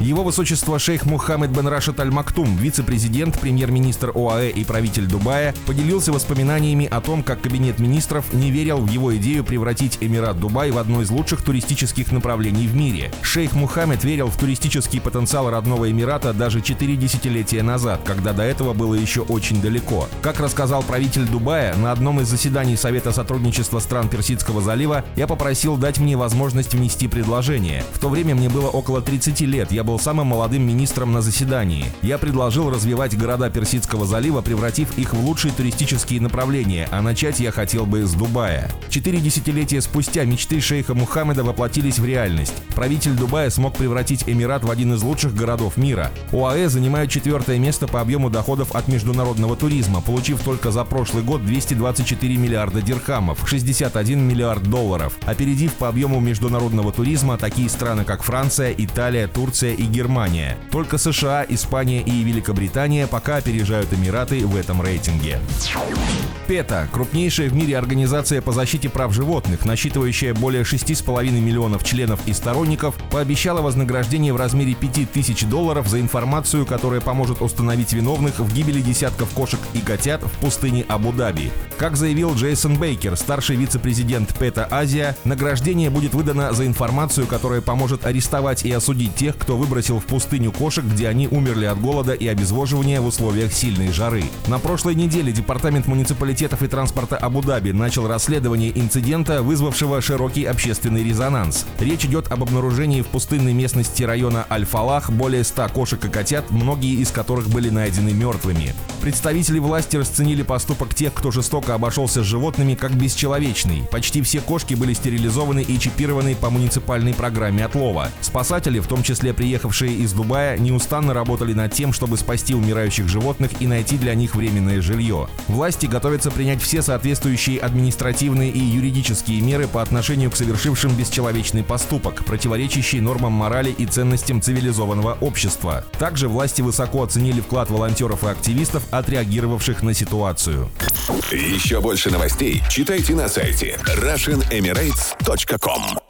Его высочество шейх Мухаммед бен Рашид Аль Мактум, вице-президент, премьер-министр ОАЭ и правитель Дубая, поделился воспоминаниями о том, как кабинет министров не верил в его идею превратить Эмират Дубай в одно из лучших туристических направлений в мире. Шейх Мухаммед верил в туристический потенциал родного Эмирата даже четыре десятилетия назад, когда до этого было еще очень далеко. Как рассказал правитель Дубая, на одном из заседаний Совета сотрудничества стран Персидского залива я попросил дать мне возможность внести предложение. В то время мне было около 30 лет, я был самым молодым министром на заседании. Я предложил развивать города Персидского залива, превратив их в лучшие туристические направления, а начать я хотел бы с Дубая. Четыре десятилетия спустя мечты шейха Мухаммеда воплотились в реальность. Правитель Дубая смог превратить Эмират в один из лучших городов мира. ОАЭ занимает четвертое место по объему доходов от международного туризма, получив только за прошлый год 224 миллиарда дирхамов, 61 миллиард долларов, опередив по объему международного туризма такие страны, как Франция, Италия, Турция и Германия. Только США, Испания и Великобритания пока опережают Эмираты в этом рейтинге. ПЕТА – крупнейшая в мире организация по защите прав животных, насчитывающая более 6,5 миллионов членов и сторонников, пообещала вознаграждение в размере 5000 долларов за информацию, которая поможет установить виновных в гибели десятков кошек и котят в пустыне Абу-Даби. Как заявил Джейсон Бейкер, старший вице-президент ПЕТА Азия, награждение будет выдано за информацию, которая поможет арестовать и осудить тех, кто выбросил в пустыню кошек, где они умерли от голода и обезвоживания в условиях сильной жары. На прошлой неделе Департамент муниципалитетов и транспорта Абу-Даби начал расследование инцидента, вызвавшего широкий общественный резонанс. Речь идет об обнаружении в пустынной местности района Аль-Фалах более 100 кошек и котят, многие из которых были найдены мертвыми. Представители власти расценили поступок тех, кто жестоко обошелся с животными, как бесчеловечный. Почти все кошки были стерилизованы и чипированы по муниципальной программе отлова. Спасатели, в том числе приехавшие из Дубая, неустанно работали над тем, чтобы спасти умирающих животных и найти для них временное жилье. Власти готовятся принять все соответствующие административные и юридические меры по отношению к совершившим бесчеловечный поступок, противоречащий нормам морали и ценностям цивилизованного общества. Также власти высоко оценили вклад волонтеров и активистов, отреагировавших на ситуацию. Еще больше новостей читайте на сайте RussianEmirates.com